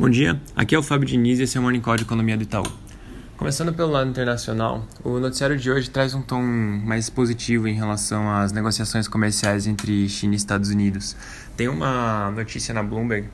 Bom dia, aqui é o Fábio Diniz e esse é o Morning Call de Economia do Itaú. Começando pelo lado internacional, o noticiário de hoje traz um tom mais positivo em relação às negociações comerciais entre China e Estados Unidos. Tem uma notícia na Bloomberg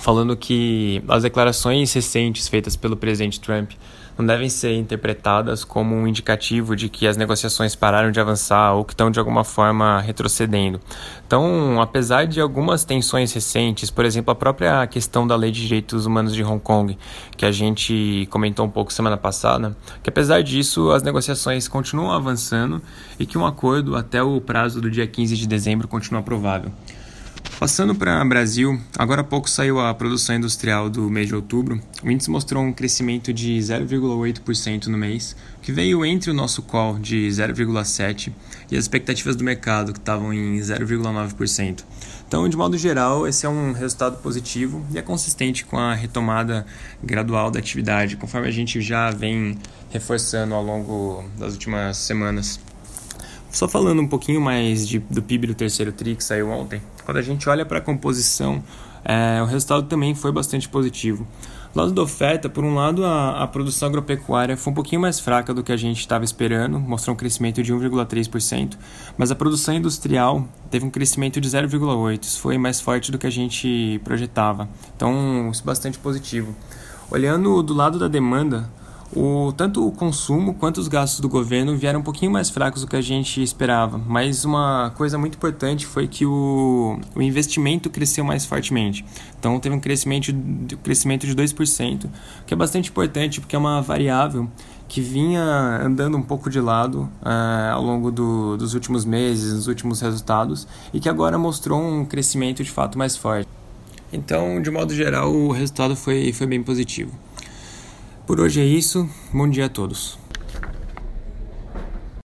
falando que as declarações recentes feitas pelo presidente Trump não devem ser interpretadas como um indicativo de que as negociações pararam de avançar ou que estão de alguma forma retrocedendo. Então, apesar de algumas tensões recentes, por exemplo, a própria questão da Lei de Direitos Humanos de Hong Kong, que a gente comentou um pouco semana passada, que apesar disso as negociações continuam avançando e que um acordo até o prazo do dia 15 de dezembro continua provável. Passando para Brasil, agora há pouco saiu a produção industrial do mês de outubro. O índice mostrou um crescimento de 0,8% no mês, que veio entre o nosso call de 0,7% e as expectativas do mercado, que estavam em 0,9%. Então, de modo geral, esse é um resultado positivo e é consistente com a retomada gradual da atividade, conforme a gente já vem reforçando ao longo das últimas semanas. Só falando um pouquinho mais de, do PIB do terceiro TRI que saiu ontem, quando a gente olha para a composição, é, o resultado também foi bastante positivo. Do lado da oferta, por um lado, a, a produção agropecuária foi um pouquinho mais fraca do que a gente estava esperando, mostrou um crescimento de 1,3%, mas a produção industrial teve um crescimento de 0,8%, isso foi mais forte do que a gente projetava. Então, isso é bastante positivo. Olhando do lado da demanda, o, tanto o consumo quanto os gastos do governo vieram um pouquinho mais fracos do que a gente esperava, mas uma coisa muito importante foi que o, o investimento cresceu mais fortemente. Então teve um crescimento, um crescimento de 2%, que é bastante importante porque é uma variável que vinha andando um pouco de lado uh, ao longo do, dos últimos meses, nos últimos resultados, e que agora mostrou um crescimento de fato mais forte. Então, de modo geral, o resultado foi, foi bem positivo. Por hoje é isso. Bom dia a todos.